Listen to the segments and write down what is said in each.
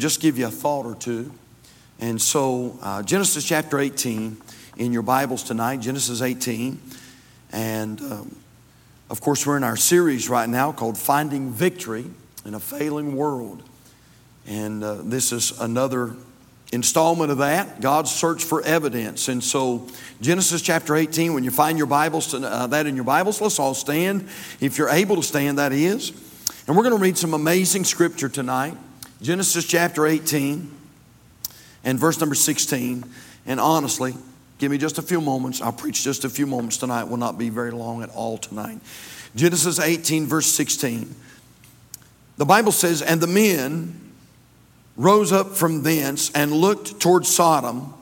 just give you a thought or two. And so, uh, Genesis chapter 18 in your Bibles tonight, Genesis 18. And um, of course, we're in our series right now called Finding Victory in a Failing World. And uh, this is another installment of that God's search for evidence. And so, Genesis chapter 18, when you find your Bibles, uh, that in your Bibles, let's all stand. If you're able to stand, that is. And we're going to read some amazing scripture tonight. Genesis chapter 18 and verse number 16. And honestly, give me just a few moments. I'll preach just a few moments tonight. Will not be very long at all tonight. Genesis 18, verse 16. The Bible says, And the men rose up from thence and looked toward Sodom,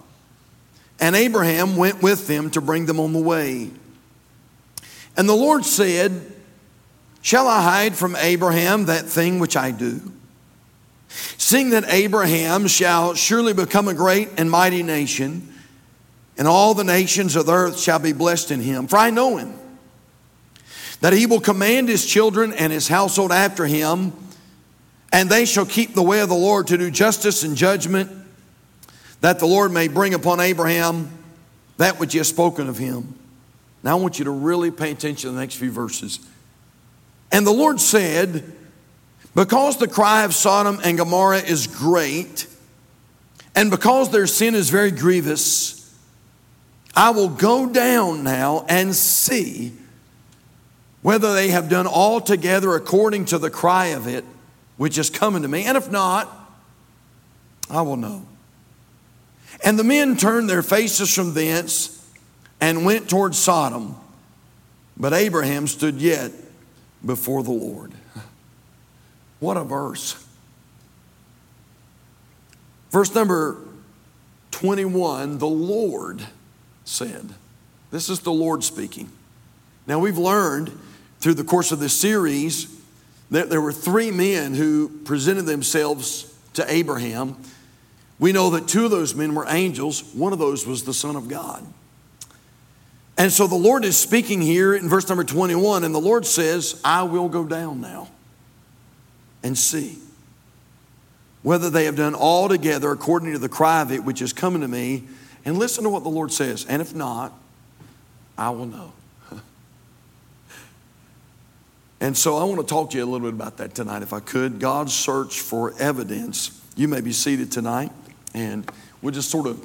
and Abraham went with them to bring them on the way. And the Lord said, Shall I hide from Abraham that thing which I do? Seeing that Abraham shall surely become a great and mighty nation, and all the nations of the earth shall be blessed in him. For I know him, that he will command his children and his household after him, and they shall keep the way of the Lord to do justice and judgment, that the Lord may bring upon Abraham that which he has spoken of him. Now I want you to really pay attention to the next few verses. And the Lord said, Because the cry of Sodom and Gomorrah is great, and because their sin is very grievous, I will go down now and see whether they have done altogether according to the cry of it, which is coming to me. And if not, I will know. And the men turned their faces from thence and went toward Sodom. But Abraham stood yet before the Lord. What a verse. Verse number 21 the Lord said. This is the Lord speaking. Now, we've learned through the course of this series that there were three men who presented themselves to Abraham. We know that two of those men were angels, one of those was the Son of God. And so the Lord is speaking here in verse number 21, and the Lord says, I will go down now and see whether they have done all together according to the cry of it which is coming to me. And listen to what the Lord says. And if not, I will know. and so I want to talk to you a little bit about that tonight, if I could. God's search for evidence. You may be seated tonight, and we'll just sort of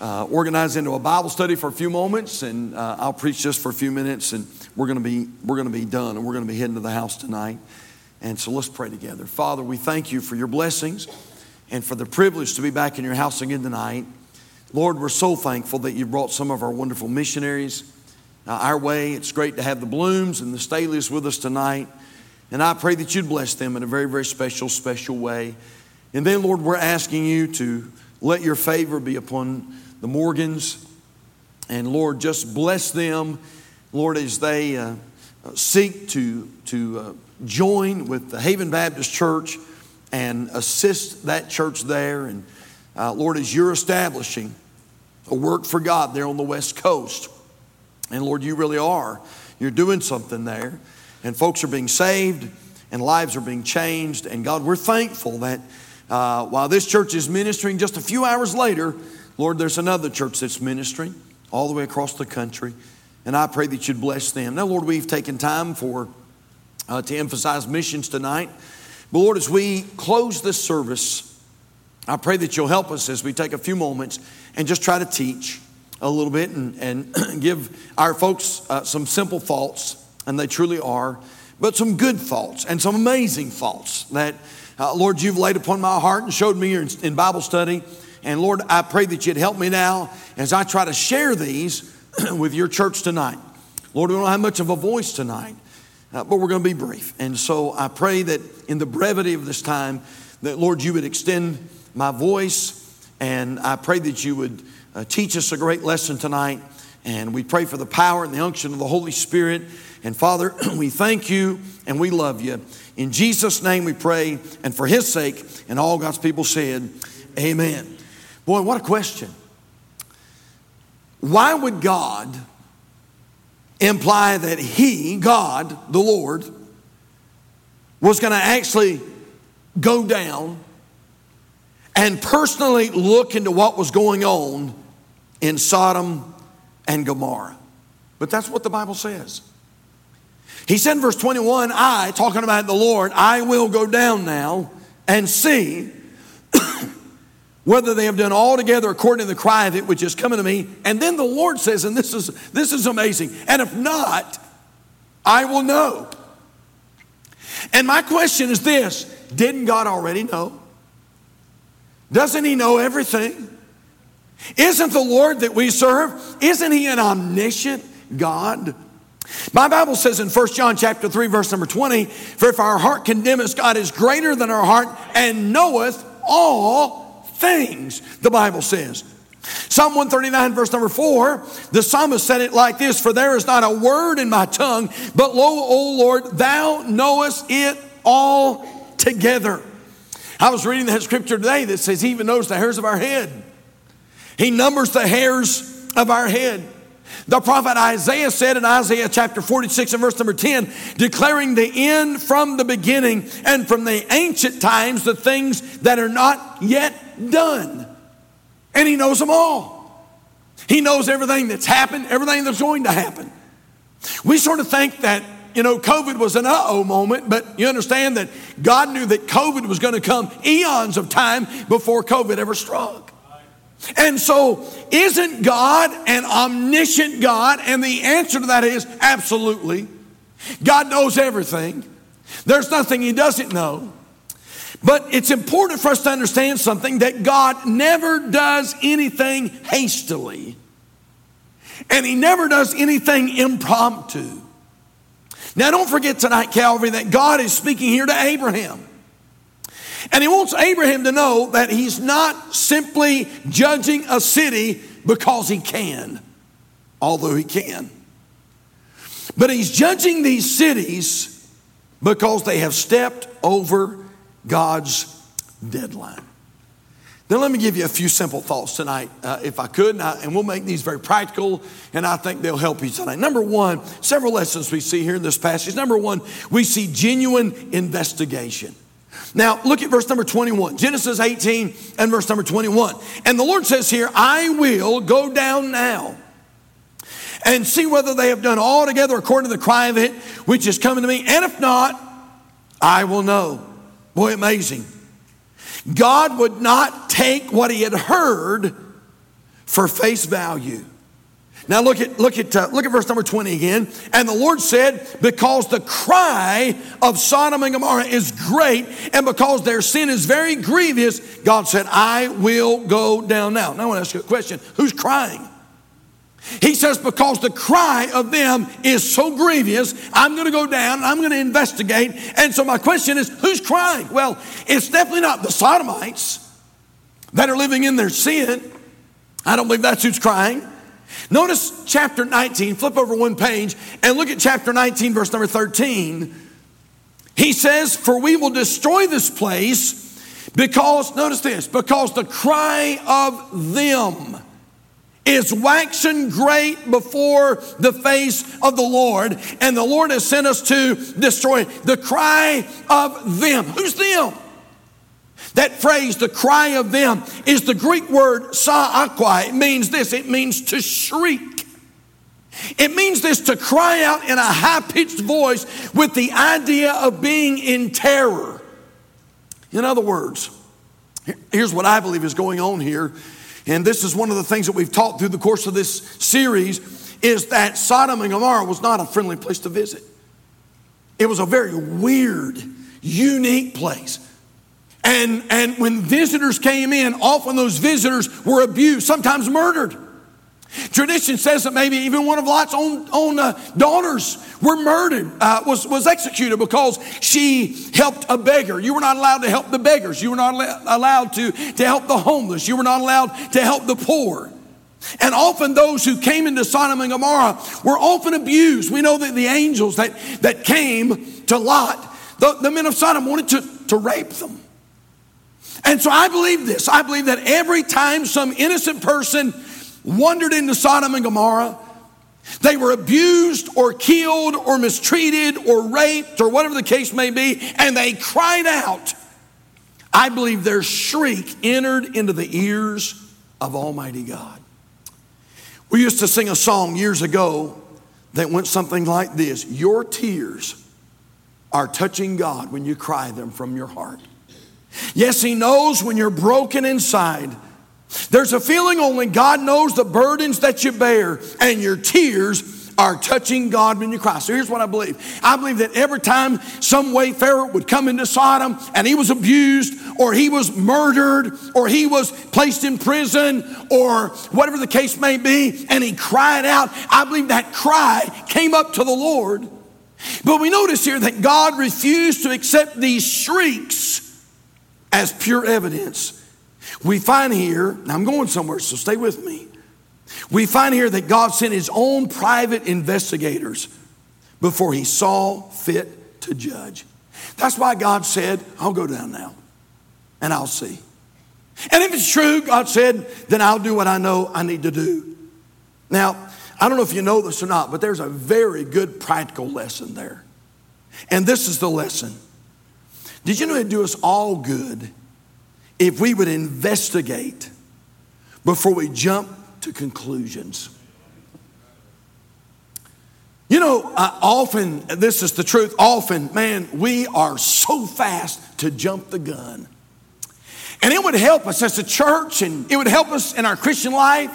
uh, organized into a Bible study for a few moments, and uh, I'll preach just for a few minutes, and we're going to be we're going to be done, and we're going to be heading to the house tonight. And so let's pray together. Father, we thank you for your blessings and for the privilege to be back in your house again tonight. Lord, we're so thankful that you brought some of our wonderful missionaries uh, our way. It's great to have the Blooms and the Staleys with us tonight. And I pray that you'd bless them in a very, very special, special way. And then, Lord, we're asking you to let your favor be upon the Morgans. And Lord, just bless them, Lord, as they uh, seek to, to uh, join with the Haven Baptist Church and assist that church there. And uh, Lord, as you're establishing a work for God there on the West Coast, and Lord, you really are. You're doing something there. And folks are being saved, and lives are being changed. And God, we're thankful that uh, while this church is ministering, just a few hours later, Lord, there's another church that's ministering all the way across the country, and I pray that you'd bless them. Now, Lord, we've taken time for uh, to emphasize missions tonight, but Lord, as we close this service, I pray that you'll help us as we take a few moments and just try to teach a little bit and, and give our folks uh, some simple thoughts, and they truly are, but some good thoughts and some amazing thoughts that, uh, Lord, you've laid upon my heart and showed me in, in Bible study and Lord, I pray that you'd help me now as I try to share these with your church tonight. Lord, we don't have much of a voice tonight, uh, but we're going to be brief. And so I pray that in the brevity of this time, that Lord, you would extend my voice, and I pray that you would uh, teach us a great lesson tonight. And we pray for the power and the unction of the Holy Spirit. And Father, we thank you and we love you. In Jesus' name we pray, and for his sake, and all God's people said, Amen. Boy, what a question. Why would God imply that He, God, the Lord, was going to actually go down and personally look into what was going on in Sodom and Gomorrah. But that's what the Bible says. He said in verse 21, I, talking about the Lord, I will go down now and see whether they have done altogether according to the cry of it which is coming to me. And then the Lord says, and this is this is amazing, and if not, I will know. And my question is this didn't God already know? Doesn't He know everything? Isn't the Lord that we serve, isn't He an omniscient God? My Bible says in 1 John chapter 3, verse number 20, for if our heart condemn us, God is greater than our heart and knoweth all things, the Bible says. Psalm 139, verse number 4, the psalmist said it like this For there is not a word in my tongue, but lo, O Lord, thou knowest it all together. I was reading that scripture today that says he even knows the hairs of our head. He numbers the hairs of our head. The prophet Isaiah said in Isaiah chapter 46 and verse number 10, declaring the end from the beginning and from the ancient times the things that are not yet done. And he knows them all. He knows everything that's happened, everything that's going to happen. We sort of think that, you know, COVID was an uh oh moment, but you understand that God knew that COVID was going to come eons of time before COVID ever struck. And so, isn't God an omniscient God? And the answer to that is absolutely. God knows everything, there's nothing He doesn't know. But it's important for us to understand something that God never does anything hastily, and He never does anything impromptu. Now, don't forget tonight, Calvary, that God is speaking here to Abraham. And he wants Abraham to know that he's not simply judging a city because he can, although he can. But he's judging these cities because they have stepped over God's deadline. Then let me give you a few simple thoughts tonight, uh, if I could, and, I, and, we'll make these very practical, and I think they'll help you tonight. Number one, several lessons we see here in this passage. Number one, we see genuine investigation. Now, look at verse number 21, Genesis 18 and verse number 21. And the Lord says here, I will go down now and see whether they have done all together according to the cry of it, which is coming to me. And if not, I will know. Boy, amazing. God would not take what he had heard for face value. Now look at look at uh, look at verse number 20 again. And the Lord said, because the cry of Sodom and Gomorrah is great and because their sin is very grievous, God said, I will go down now. Now I want to ask you a question. Who's crying? He says, because the cry of them is so grievous, I'm going to go down and I'm going to investigate. And so my question is, who's crying? Well, it's definitely not the Sodomites that are living in their sin. I don't believe that's who's crying. Notice chapter 19, flip over one page and look at chapter 19, verse number 13. He says, For we will destroy this place because, notice this, because the cry of them is waxing great before the face of the Lord, and the Lord has sent us to destroy the cry of them. Who's them? That phrase, the cry of them, is the Greek word sa'akwai. It means this it means to shriek. It means this to cry out in a high pitched voice with the idea of being in terror. In other words, here's what I believe is going on here. And this is one of the things that we've taught through the course of this series is that Sodom and Gomorrah was not a friendly place to visit. It was a very weird, unique place. And, and when visitors came in, often those visitors were abused, sometimes murdered. Tradition says that maybe even one of Lot's own, own uh, daughters were murdered, uh, was, was executed because she helped a beggar. You were not allowed to help the beggars. You were not allowed to, to help the homeless. You were not allowed to help the poor. And often those who came into Sodom and Gomorrah were often abused. We know that the angels that, that came to Lot, the, the men of Sodom wanted to, to rape them. And so I believe this. I believe that every time some innocent person wandered into Sodom and Gomorrah, they were abused or killed or mistreated or raped or whatever the case may be, and they cried out, I believe their shriek entered into the ears of Almighty God. We used to sing a song years ago that went something like this Your tears are touching God when you cry them from your heart. Yes, He knows when you're broken inside. There's a feeling only God knows the burdens that you bear, and your tears are touching God when you cry. So here's what I believe I believe that every time some wayfarer would come into Sodom and he was abused, or he was murdered, or he was placed in prison, or whatever the case may be, and he cried out, I believe that cry came up to the Lord. But we notice here that God refused to accept these shrieks as pure evidence. We find here, I'm going somewhere, so stay with me. We find here that God sent his own private investigators before he saw fit to judge. That's why God said, I'll go down now and I'll see. And if it's true, God said, then I'll do what I know I need to do. Now, I don't know if you know this or not, but there's a very good practical lesson there. And this is the lesson. Did you know it'd do us all good if we would investigate before we jump to conclusions. You know, often, this is the truth, often, man, we are so fast to jump the gun. And it would help us as a church and it would help us in our Christian life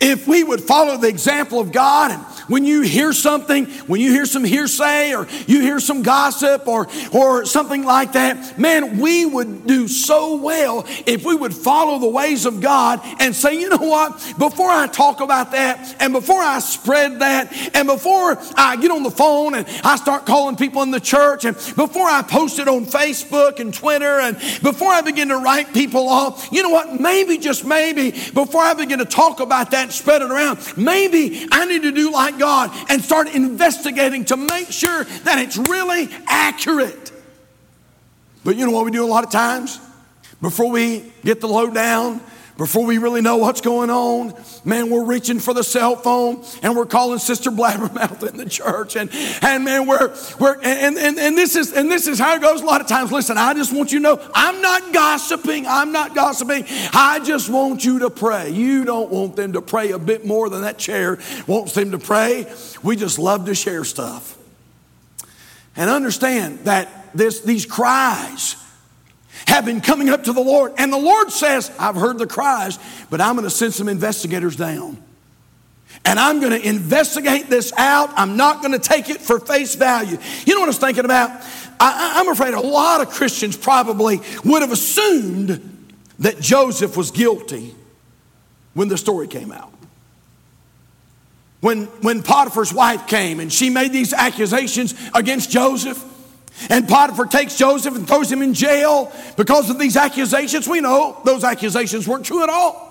if we would follow the example of God, and when you hear something, when you hear some hearsay or you hear some gossip or, or something like that, man, we would do so well if we would follow the ways of God and say, you know what, before I talk about that and before I spread that and before I get on the phone and I start calling people in the church and before I post it on Facebook and Twitter and before I begin to write people off, you know what, maybe, just maybe, before I begin to talk about that and spread it around. Maybe I need to do like God and start investigating to make sure that it's really accurate. But you know what we do a lot of times? Before we get the load down, before we really know what's going on, man, we're reaching for the cell phone and we're calling Sister Blabbermouth in the church. And, and man, we're, we're and, and, and this is and this is how it goes a lot of times. Listen, I just want you to know I'm not gossiping. I'm not gossiping. I just want you to pray. You don't want them to pray a bit more than that chair wants them to pray. We just love to share stuff. And understand that this, these cries, have been coming up to the Lord. And the Lord says, I've heard the cries, but I'm going to send some investigators down. And I'm going to investigate this out. I'm not going to take it for face value. You know what I was thinking about? I, am afraid a lot of Christians probably would have assumed that Joseph was guilty when the story came out. When, when Potiphar's wife came and she made these accusations against Joseph, and Potiphar takes Joseph and throws him in jail because of these accusations. We know those accusations weren't true at all.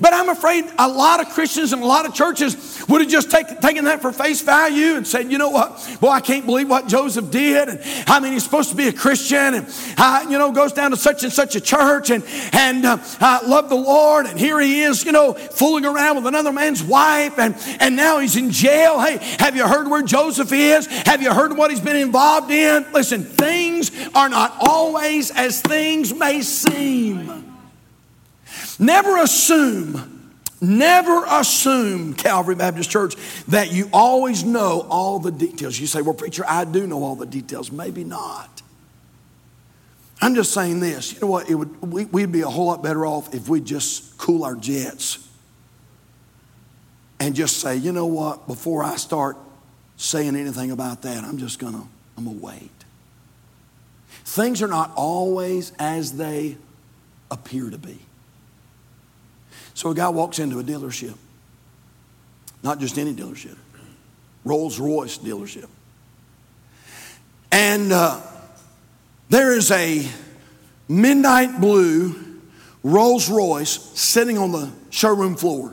But I'm afraid a lot of Christians and a lot of churches would have just take, taken that for face value and said, you know what? Well, I can't believe what Joseph did. And I mean, he's supposed to be a Christian and, uh, you know, goes down to such and such a church and, and uh, uh, love the Lord. And here he is, you know, fooling around with another man's wife. And, and now he's in jail. Hey, have you heard where Joseph is? Have you heard what he's been involved in? Listen, things are not always as things may seem. Never assume, never assume, Calvary Baptist Church, that you always know all the details. You say, well, preacher, I do know all the details. Maybe not. I'm just saying this. You know what? It would, we, we'd be a whole lot better off if we just cool our jets and just say, you know what? Before I start saying anything about that, I'm just gonna, I'm gonna wait. Things are not always as they appear to be. So a guy walks into a dealership, not just any dealership, Rolls Royce dealership. And uh, there is a midnight blue Rolls Royce sitting on the showroom floor.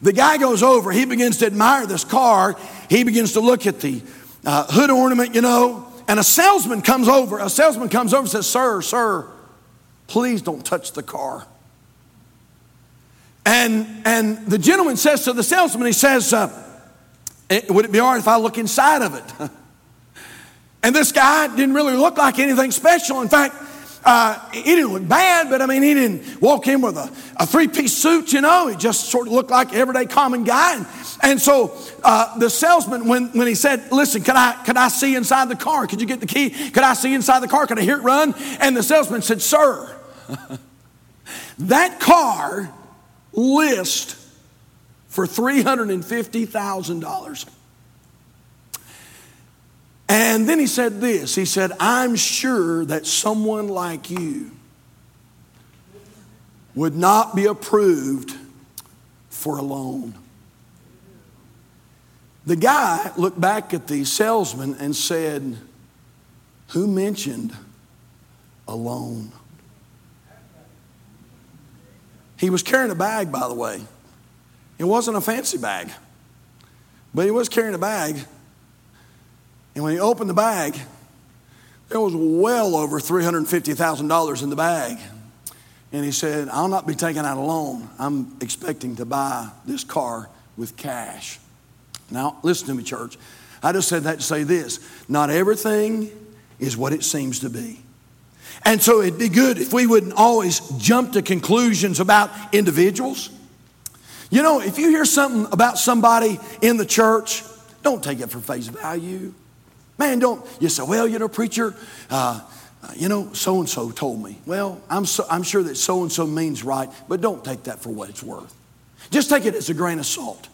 The guy goes over, he begins to admire this car, he begins to look at the uh, hood ornament, you know, and a salesman comes over. A salesman comes over and says, Sir, sir, please don't touch the car. And, and the gentleman says to the salesman, he says, uh, eh, Would it be all right if I look inside of it? and this guy didn't really look like anything special. In fact, uh, he didn't look bad, but I mean, he didn't walk in with a, a three piece suit, you know. He just sort of looked like everyday common guy. And, and so uh, the salesman, when, when he said, Listen, can I, can I see inside the car? Could you get the key? Could I see inside the car? Could I hear it run? And the salesman said, Sir, that car list for $350,000. And then he said this He said, I'm sure that someone like you would not be approved for a loan. The guy looked back at the salesman and said, Who mentioned a loan? He was carrying a bag, by the way. It wasn't a fancy bag, but he was carrying a bag. And when he opened the bag, there was well over $350,000 in the bag. And he said, I'll not be taking out a loan. I'm expecting to buy this car with cash. Now, listen to me, church. I just said that to say this not everything is what it seems to be. And so it'd be good if we wouldn't always jump to conclusions about individuals. You know, if you hear something about somebody in the church, don't take it for face value. Man, don't, you say, well, you know, preacher, uh, you know, so and so told me. Well, I'm, so, I'm sure that so and so means right, but don't take that for what it's worth. Just take it as a grain of salt.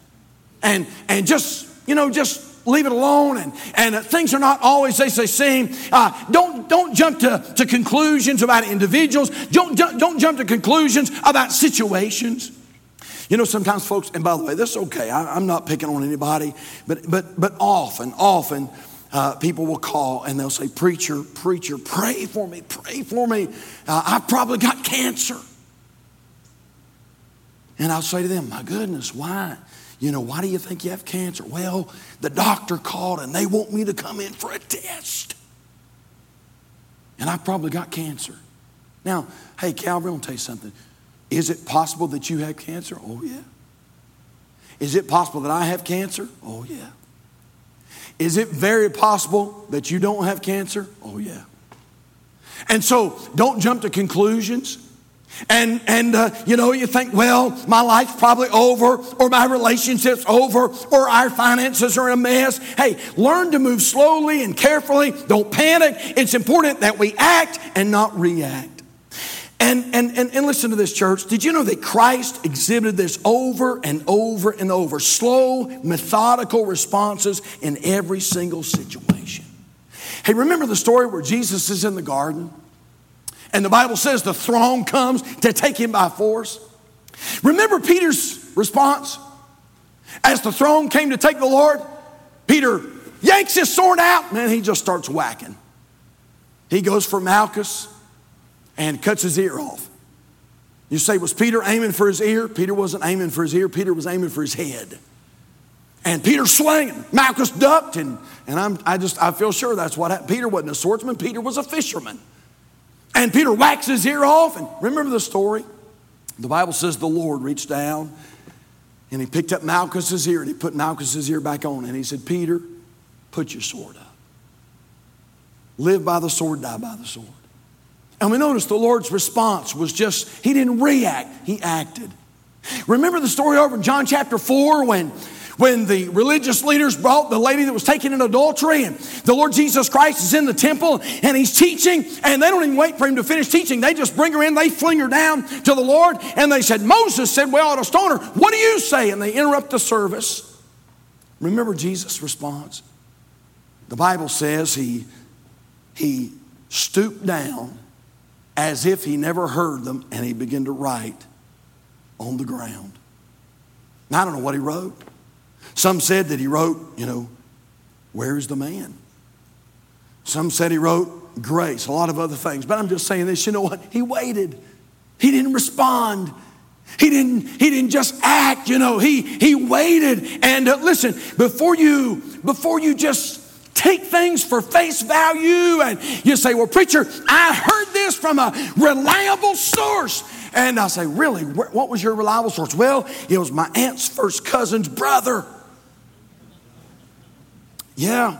And, and just, you know, just leave it alone and, and things are not always as they seem. Uh, don't, don't jump to, to conclusions about individuals. Don't, don't jump to conclusions about situations. You know sometimes folks and by the way this is okay. I, am not picking on anybody but, but, but often often uh, people will call and they'll say preacher preacher pray for me pray for me. Uh, i've probably got cancer. And i'll say to them my goodness why you know, why do you think you have cancer? Well, the doctor called and they want me to come in for a test. And I probably got cancer. Now, hey, Calvary, I'll tell you something. Is it possible that you have cancer? Oh, yeah. Is it possible that I have cancer? Oh, yeah. Is it very possible that you don't have cancer? Oh, yeah. And so don't jump to conclusions. And, and uh, you know, you think, well, my life's probably over, or my relationship's over, or our finances are a mess. Hey, learn to move slowly and carefully. Don't panic. It's important that we act and not react. And, and, and, and listen to this, church. Did you know that Christ exhibited this over and over and over? Slow, methodical responses in every single situation. Hey, remember the story where Jesus is in the garden? And the Bible says the throng comes to take him by force. Remember Peter's response? As the throng came to take the Lord, Peter yanks his sword out, man, he just starts whacking. He goes for Malchus and cuts his ear off. You say, was Peter aiming for his ear? Peter wasn't aiming for his ear, Peter was aiming for his head. And Peter swinging. Malchus ducked, and, and I'm, I just I feel sure that's what happened. Peter wasn't a swordsman, Peter was a fisherman. And Peter whacks his ear off. And remember the story? The Bible says the Lord reached down and he picked up Malchus's ear and he put Malchus's ear back on. And he said, Peter, put your sword up. Live by the sword, die by the sword. And we notice the Lord's response was just, he didn't react, he acted. Remember the story over in John chapter 4 when when the religious leaders brought the lady that was taken in adultery, and the Lord Jesus Christ is in the temple and he's teaching, and they don't even wait for him to finish teaching. They just bring her in, they fling her down to the Lord, and they said, Moses said, We ought to stone her. What do you say? And they interrupt the service. Remember Jesus' response? The Bible says he, he stooped down as if he never heard them, and he began to write on the ground. Now, I don't know what he wrote. Some said that he wrote, you know, Where is the man? Some said he wrote grace, a lot of other things. But I'm just saying this, you know what? He waited. He didn't respond. He didn't, he didn't just act, you know, he, he waited. And uh, listen, before you, before you just take things for face value and you say, well, preacher, I heard this from a reliable source. And I say, really, what was your reliable source? Well, it was my aunt's first cousin's brother. Yeah.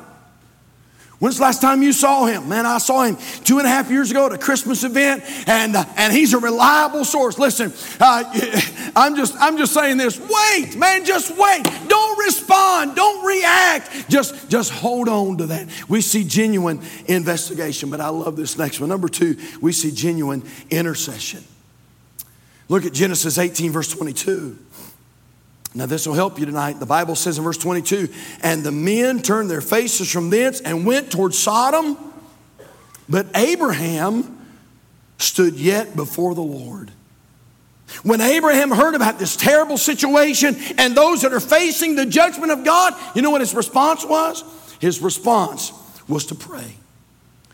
When's the last time you saw him? Man, I saw him two and a half years ago at a Christmas event, and, uh, and he's a reliable source. Listen, uh, I'm, just, I'm just saying this. Wait, man, just wait. Don't respond. Don't react. Just, just hold on to that. We see genuine investigation, but I love this next one. Number two, we see genuine intercession. Look at Genesis 18, verse 22. Now, this will help you tonight. The Bible says in verse 22 and the men turned their faces from thence and went toward Sodom, but Abraham stood yet before the Lord. When Abraham heard about this terrible situation and those that are facing the judgment of God, you know what his response was? His response was to pray.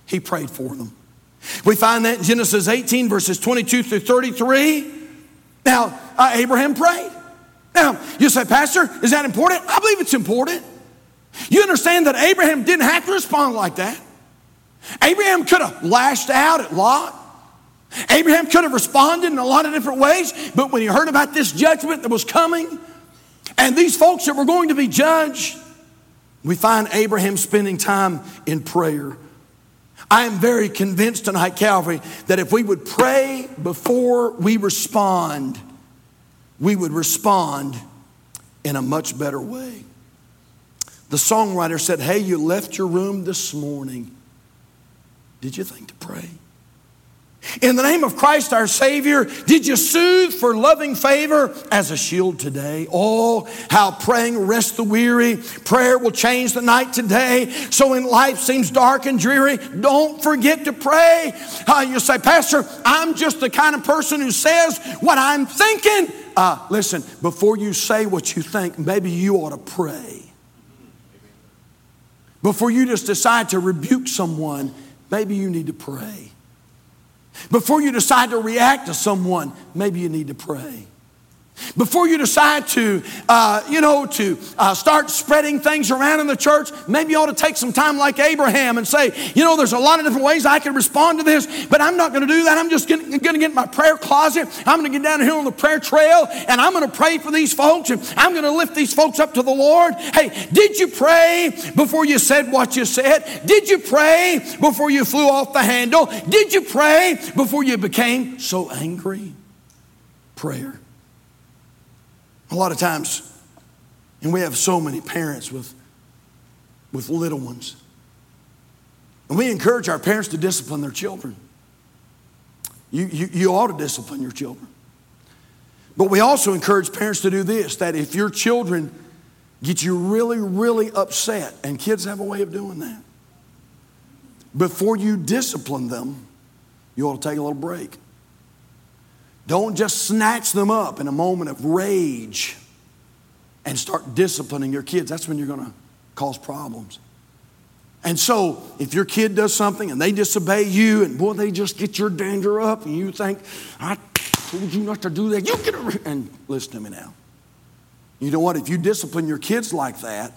He prayed for them. We find that in Genesis 18, verses 22 through 33. Now, uh, Abraham prayed. Now, you say, Pastor, is that important? I believe it's important. You understand that Abraham didn't have to respond like that. Abraham could have lashed out at Lot. Abraham could have responded in a lot of different ways, but when he heard about this judgment that was coming and these folks that were going to be judged, we find Abraham spending time in prayer. I am very convinced tonight, Calvary, that if we would pray before we respond, we would respond in a much better way. The songwriter said, Hey, you left your room this morning. Did you think to pray? In the name of Christ our Savior, did you soothe for loving favor as a shield today? Oh, how praying rests the weary. Prayer will change the night today. So when life seems dark and dreary, don't forget to pray. Uh, you say, Pastor, I'm just the kind of person who says what I'm thinking. Uh, listen, before you say what you think, maybe you ought to pray. Before you just decide to rebuke someone, maybe you need to pray. Before you decide to react to someone, maybe you need to pray. Before you decide to, uh, you know, to uh, start spreading things around in the church, maybe you ought to take some time like Abraham and say, you know, there's a lot of different ways I can respond to this, but I'm not going to do that. I'm just going to get in my prayer closet. I'm going to get down here on the prayer trail and I'm going to pray for these folks and I'm going to lift these folks up to the Lord. Hey, did you pray before you said what you said? Did you pray before you flew off the handle? Did you pray before you became so angry? Prayer. A lot of times, and we have so many parents with, with little ones. And we encourage our parents to discipline their children. You, you, you ought to discipline your children. But we also encourage parents to do this that if your children get you really, really upset, and kids have a way of doing that, before you discipline them, you ought to take a little break. Don't just snatch them up in a moment of rage and start disciplining your kids. That's when you're going to cause problems. And so, if your kid does something and they disobey you, and boy, they just get your danger up, and you think, I told you not to do that, you get. And listen to me now. You know what? If you discipline your kids like that,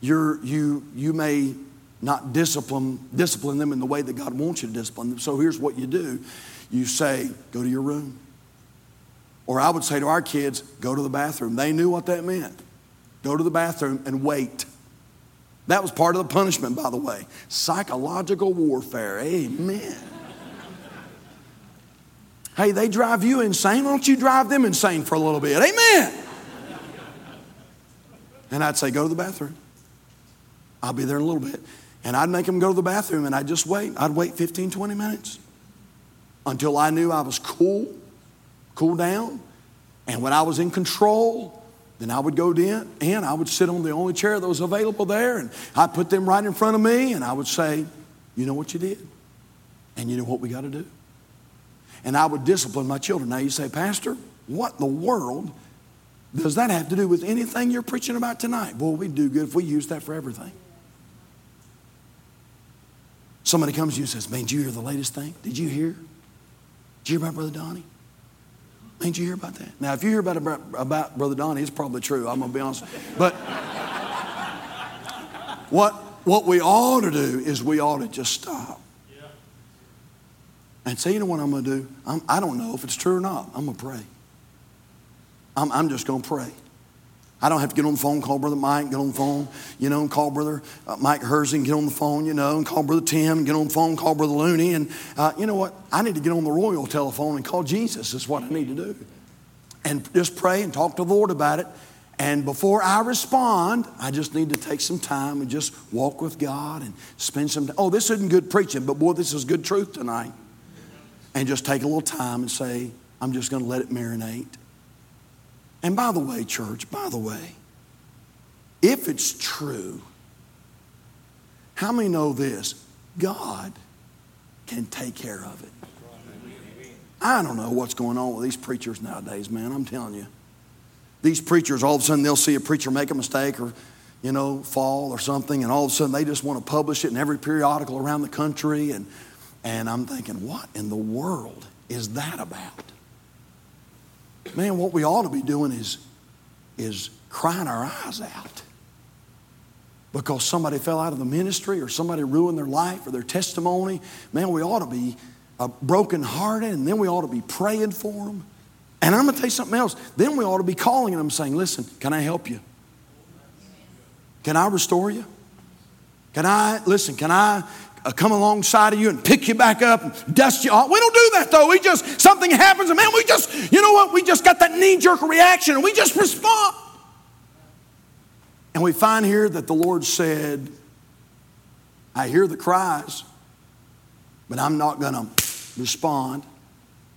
you're, you, you may not discipline, discipline them in the way that God wants you to discipline them. So here's what you do you say, go to your room. Or I would say to our kids, go to the bathroom. They knew what that meant. Go to the bathroom and wait. That was part of the punishment, by the way. Psychological warfare. Amen. hey, they drive you insane. Why don't you drive them insane for a little bit? Amen. And I'd say, go to the bathroom. I'll be there in a little bit. And I'd make them go to the bathroom and I'd just wait. I'd wait 15, 20 minutes until I knew I was cool, cool down. And when I was in control, then I would go in and I would sit on the only chair that was available there and I'd put them right in front of me and I would say, You know what you did? And you know what we got to do? And I would discipline my children. Now you say, Pastor, what in the world does that have to do with anything you're preaching about tonight? Boy, we'd do good if we used that for everything. Somebody comes to you and says, Man, did you hear the latest thing? Did you hear? Did you hear about Brother Donnie? Didn't you hear about that? Now, if you hear about, about Brother Donnie, it's probably true. I'm going to be honest. But what, what we ought to do is we ought to just stop and say, you know what I'm going to do? I'm, I do not know if it's true or not. I'm going to pray. I'm, I'm just going to pray. I don't have to get on the phone, call Brother Mike, get on the phone, you know, and call Brother uh, Mike Herzing, get on the phone, you know, and call Brother Tim, get on the phone, call Brother Looney. And uh, you know what? I need to get on the royal telephone and call Jesus, is what I need to do. And just pray and talk to the Lord about it. And before I respond, I just need to take some time and just walk with God and spend some time. Oh, this isn't good preaching, but boy, this is good truth tonight. And just take a little time and say, I'm just going to let it marinate. And by the way, church, by the way, if it's true, how many know this? God can take care of it. I don't know what's going on with these preachers nowadays, man. I'm telling you. These preachers, all of a sudden, they'll see a preacher make a mistake or, you know, fall or something, and all of a sudden they just want to publish it in every periodical around the country. And, and I'm thinking, what in the world is that about? Man, what we ought to be doing is, is crying our eyes out because somebody fell out of the ministry or somebody ruined their life or their testimony. Man, we ought to be uh, brokenhearted and then we ought to be praying for them. And I'm going to tell you something else. Then we ought to be calling them saying, Listen, can I help you? Can I restore you? Can I, listen, can I uh, come alongside of you and pick you back up and dust you off. We don't do that though. We just, something happens and man, we just, you know what? We just got that knee jerk reaction and we just respond. And we find here that the Lord said, I hear the cries, but I'm not going to respond.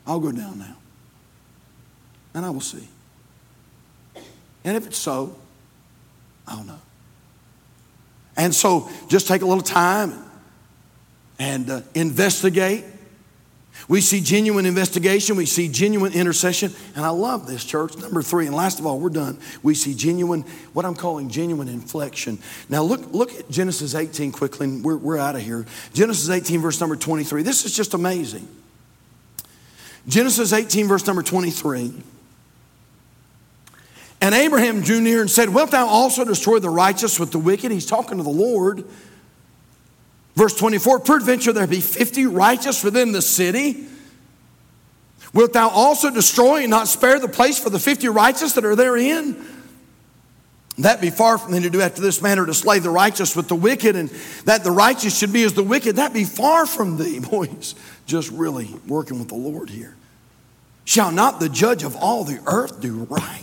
I'll go down now. And I will see. And if it's so, I'll know. And so just take a little time and uh, investigate. We see genuine investigation, we see genuine intercession, and I love this, church. Number three, and last of all, we're done. We see genuine, what I'm calling genuine inflection. Now, look, look at Genesis 18 quickly, and we're, we're out of here. Genesis 18, verse number 23. This is just amazing. Genesis 18, verse number 23. And Abraham drew near and said, Wilt thou also destroy the righteous with the wicked? He's talking to the Lord. Verse 24 Peradventure there be 50 righteous within the city. Wilt thou also destroy and not spare the place for the 50 righteous that are therein? That be far from thee to do after this manner to slay the righteous with the wicked, and that the righteous should be as the wicked. That be far from thee. Boys, just really working with the Lord here. Shall not the judge of all the earth do right?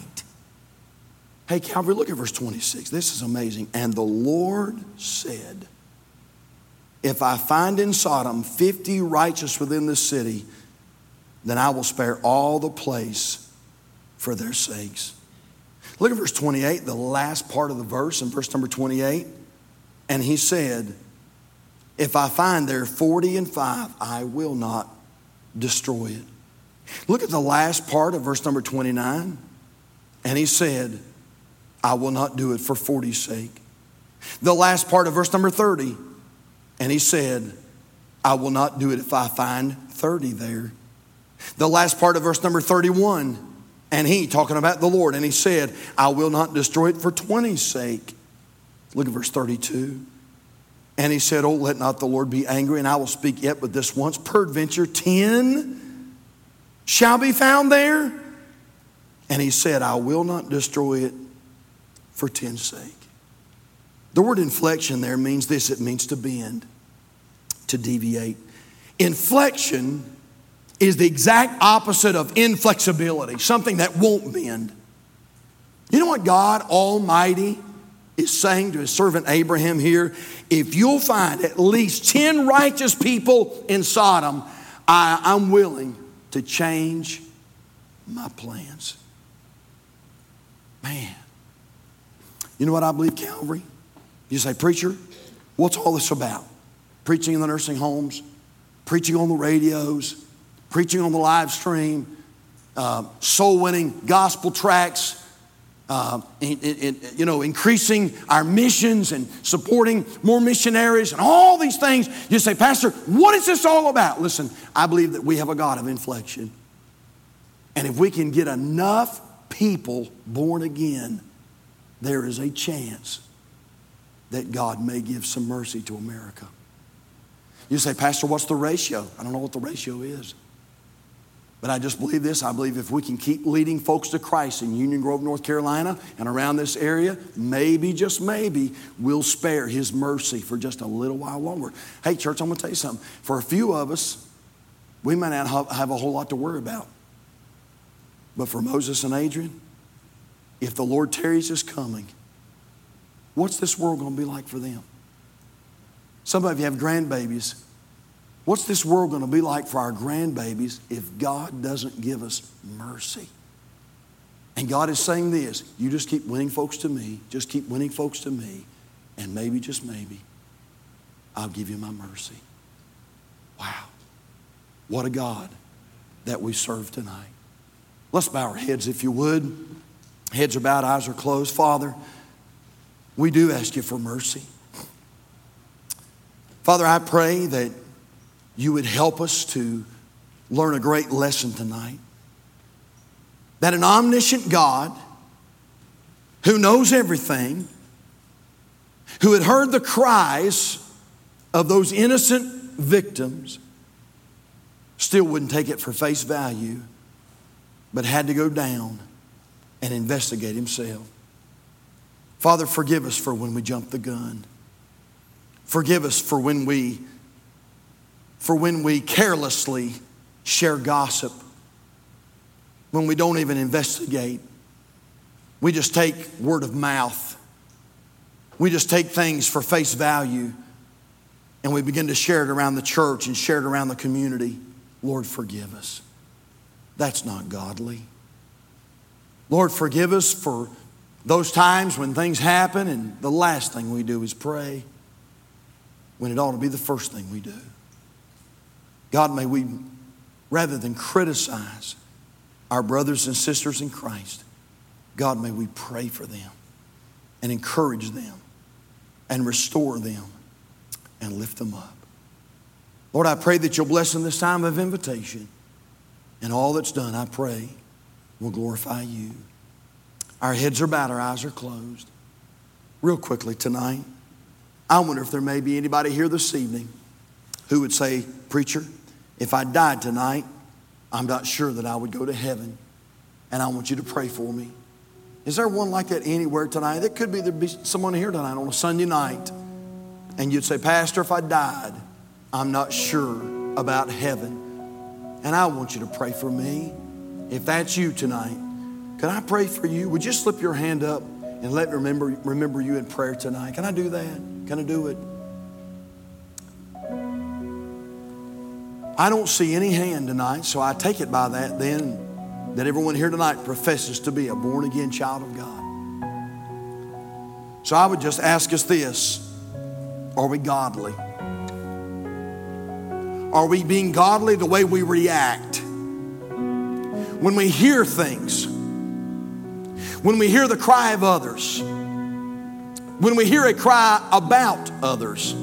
Hey, Calvary, look at verse 26. This is amazing. And the Lord said, if I find in Sodom 50 righteous within the city, then I will spare all the place for their sakes. Look at verse 28, the last part of the verse in verse number 28. And he said, If I find there 40 and 5, I will not destroy it. Look at the last part of verse number 29. And he said, I will not do it for 40's sake. The last part of verse number 30. And he said, I will not do it if I find 30 there. The last part of verse number 31, and he, talking about the Lord, and he said, I will not destroy it for 20's sake. Look at verse 32. And he said, Oh, let not the Lord be angry, and I will speak yet but this once. Peradventure, 10 shall be found there. And he said, I will not destroy it for 10's sake. The word inflection there means this it means to bend to deviate. Inflection is the exact opposite of inflexibility, something that won't bend. You know what God Almighty is saying to his servant Abraham here? If you'll find at least 10 righteous people in Sodom, I, I'm willing to change my plans. Man. You know what I believe, Calvary? You say, Preacher, what's all this about? Preaching in the nursing homes, preaching on the radios, preaching on the live stream, uh, soul winning gospel tracts. Uh, you know, increasing our missions and supporting more missionaries and all these things. You say, Pastor, what is this all about? Listen, I believe that we have a God of inflection. And if we can get enough people born again, there is a chance that God may give some mercy to America. You say, Pastor, what's the ratio? I don't know what the ratio is. But I just believe this. I believe if we can keep leading folks to Christ in Union Grove, North Carolina, and around this area, maybe, just maybe, we'll spare His mercy for just a little while longer. Hey, church, I'm going to tell you something. For a few of us, we might not have a whole lot to worry about. But for Moses and Adrian, if the Lord tarries his coming, what's this world going to be like for them? Some of you have grandbabies. What's this world going to be like for our grandbabies if God doesn't give us mercy? And God is saying this you just keep winning folks to me, just keep winning folks to me, and maybe, just maybe, I'll give you my mercy. Wow. What a God that we serve tonight. Let's bow our heads if you would. Heads are bowed, eyes are closed. Father, we do ask you for mercy. Father, I pray that you would help us to learn a great lesson tonight. That an omniscient God who knows everything, who had heard the cries of those innocent victims, still wouldn't take it for face value, but had to go down and investigate himself. Father, forgive us for when we jump the gun. Forgive us for when we for when we carelessly share gossip, when we don't even investigate. We just take word of mouth. We just take things for face value and we begin to share it around the church and share it around the community. Lord, forgive us. That's not godly. Lord, forgive us for those times when things happen and the last thing we do is pray when it ought to be the first thing we do. God, may we, rather than criticize our brothers and sisters in Christ, God, may we pray for them and encourage them and restore them and lift them up. Lord, I pray that you'll bless them this time of invitation. And all that's done, I pray, will glorify you. Our heads are bowed, our eyes are closed. Real quickly tonight, I wonder if there may be anybody here this evening who would say, Preacher, if I died tonight, I'm not sure that I would go to heaven. And I want you to pray for me. Is there one like that anywhere tonight? There could be there be someone here tonight on a Sunday night. And you'd say, Pastor, if I died, I'm not sure about heaven. And I want you to pray for me. If that's you tonight, can I pray for you? Would you slip your hand up and let me remember, remember you in prayer tonight? Can I do that? Can I do it? I don't see any hand tonight, so I take it by that then that everyone here tonight professes to be a born again child of God. So I would just ask us this Are we godly? Are we being godly the way we react? When we hear things, when we hear the cry of others, when we hear a cry about others,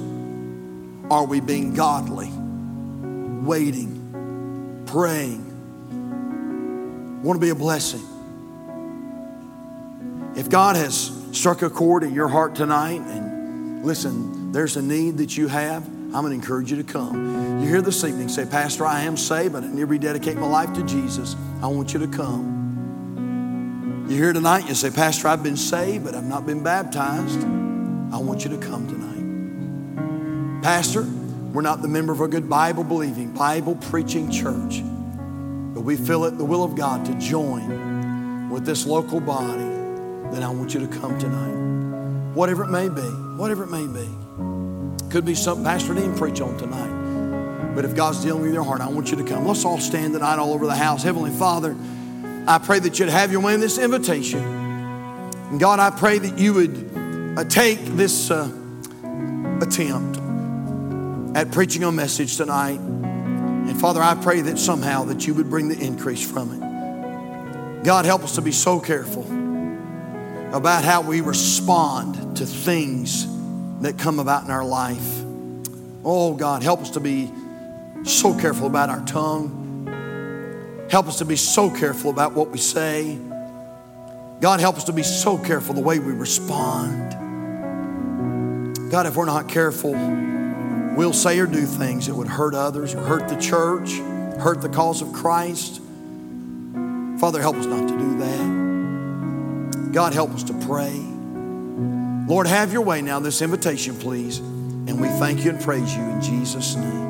are we being godly? waiting, praying. Want to be a blessing. If God has struck a chord in your heart tonight, and listen, there's a need that you have, I'm going to encourage you to come. You hear this evening, say, Pastor, I am saved, but I need to rededicate my life to Jesus. I want you to come. You hear tonight, you say, Pastor, I've been saved, but I've not been baptized. I want you to come tonight. Pastor, we're not the member of a good Bible believing, Bible preaching church, but we feel it the will of God to join with this local body. Then I want you to come tonight. Whatever it may be, whatever it may be. Could be something Pastor didn't preach on tonight. But if God's dealing with your heart, I want you to come. Let's all stand tonight all over the house. Heavenly Father, I pray that you'd have your way in this invitation. And God, I pray that you would uh, take this uh, attempt at preaching a message tonight. And Father, I pray that somehow that you would bring the increase from it. God, help us to be so careful about how we respond to things that come about in our life. Oh, God, help us to be so careful about our tongue. Help us to be so careful about what we say. God, help us to be so careful the way we respond. God, if we're not careful, we'll say or do things that would hurt others hurt the church, hurt the cause of Christ, Father, help us not to do that. God, help us to pray. Lord, have your way now, this invitation, please. And we thank you and praise you in Jesus' name.